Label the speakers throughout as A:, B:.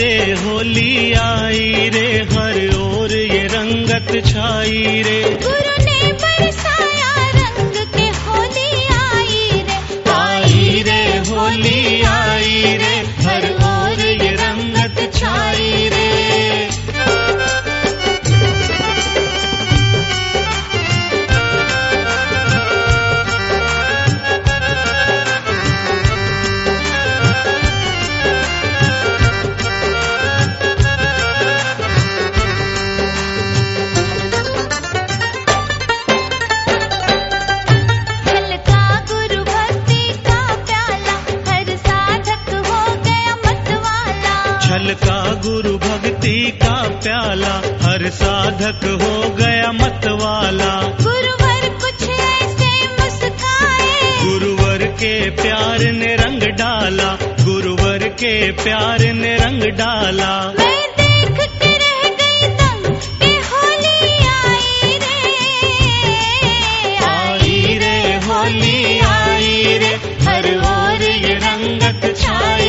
A: रे होली आई रे हर ओर ये रंगत छाई रे।
B: मतवाला
A: छलका गुरु भक्ति का प्याला हर साधक हो गया मतवाला।
B: गुरुवर कुछ ऐसे मुस्काए।
A: गुरुवर के प्यार ने रंग डाला गुरुवर के प्यार ने रंग डाला।
B: मैं देख के रह गई दंग के होली आई रे।
A: आई रे होली आई रे हर ओर ये रंगत छाई।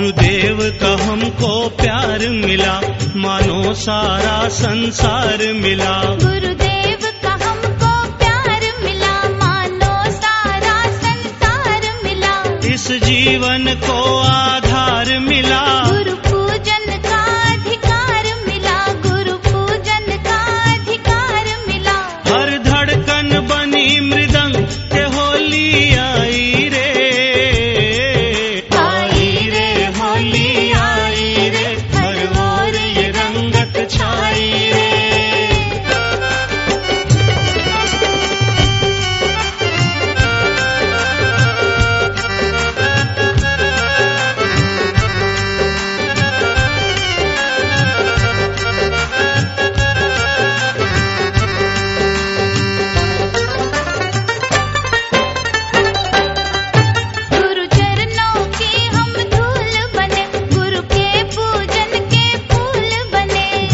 A: गुरुदेव का हमको प्यार मिला मानो सारा संसार मिला।
B: गुरुदेव का हमको प्यार मिला मानो सारा संसार मिला।
A: इस जीवन को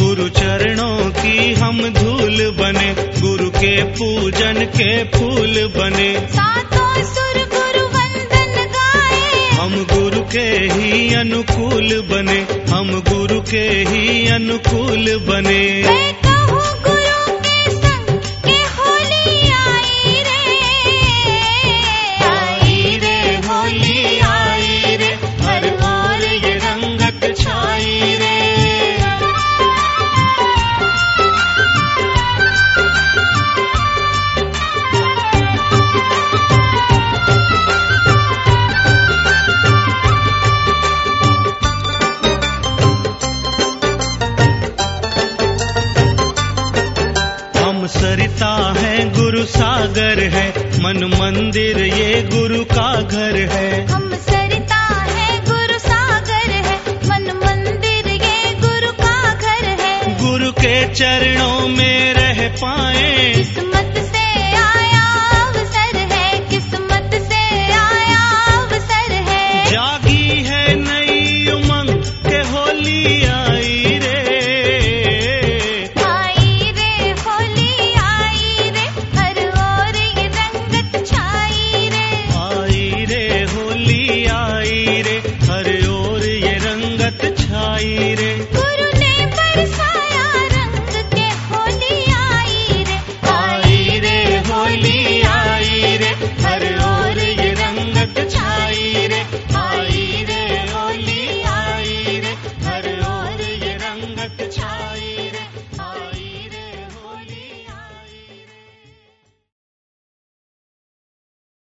B: गुरु चरणों की हम धूल बने गुरु के पूजन के फूल बने। सातों सुर गुरु वंदन गाए।
A: हम गुरु के ही अनुकूल बने हम गुरु के ही अनुकूल बने। सरिता है गुरु सागर है। मन मंदिर ये गुरु का घर है।
B: हम सरिता है गुरु सागर है। मन मंदिर ये गुरु का घर है।
A: गुरु के चरणों में रह पाए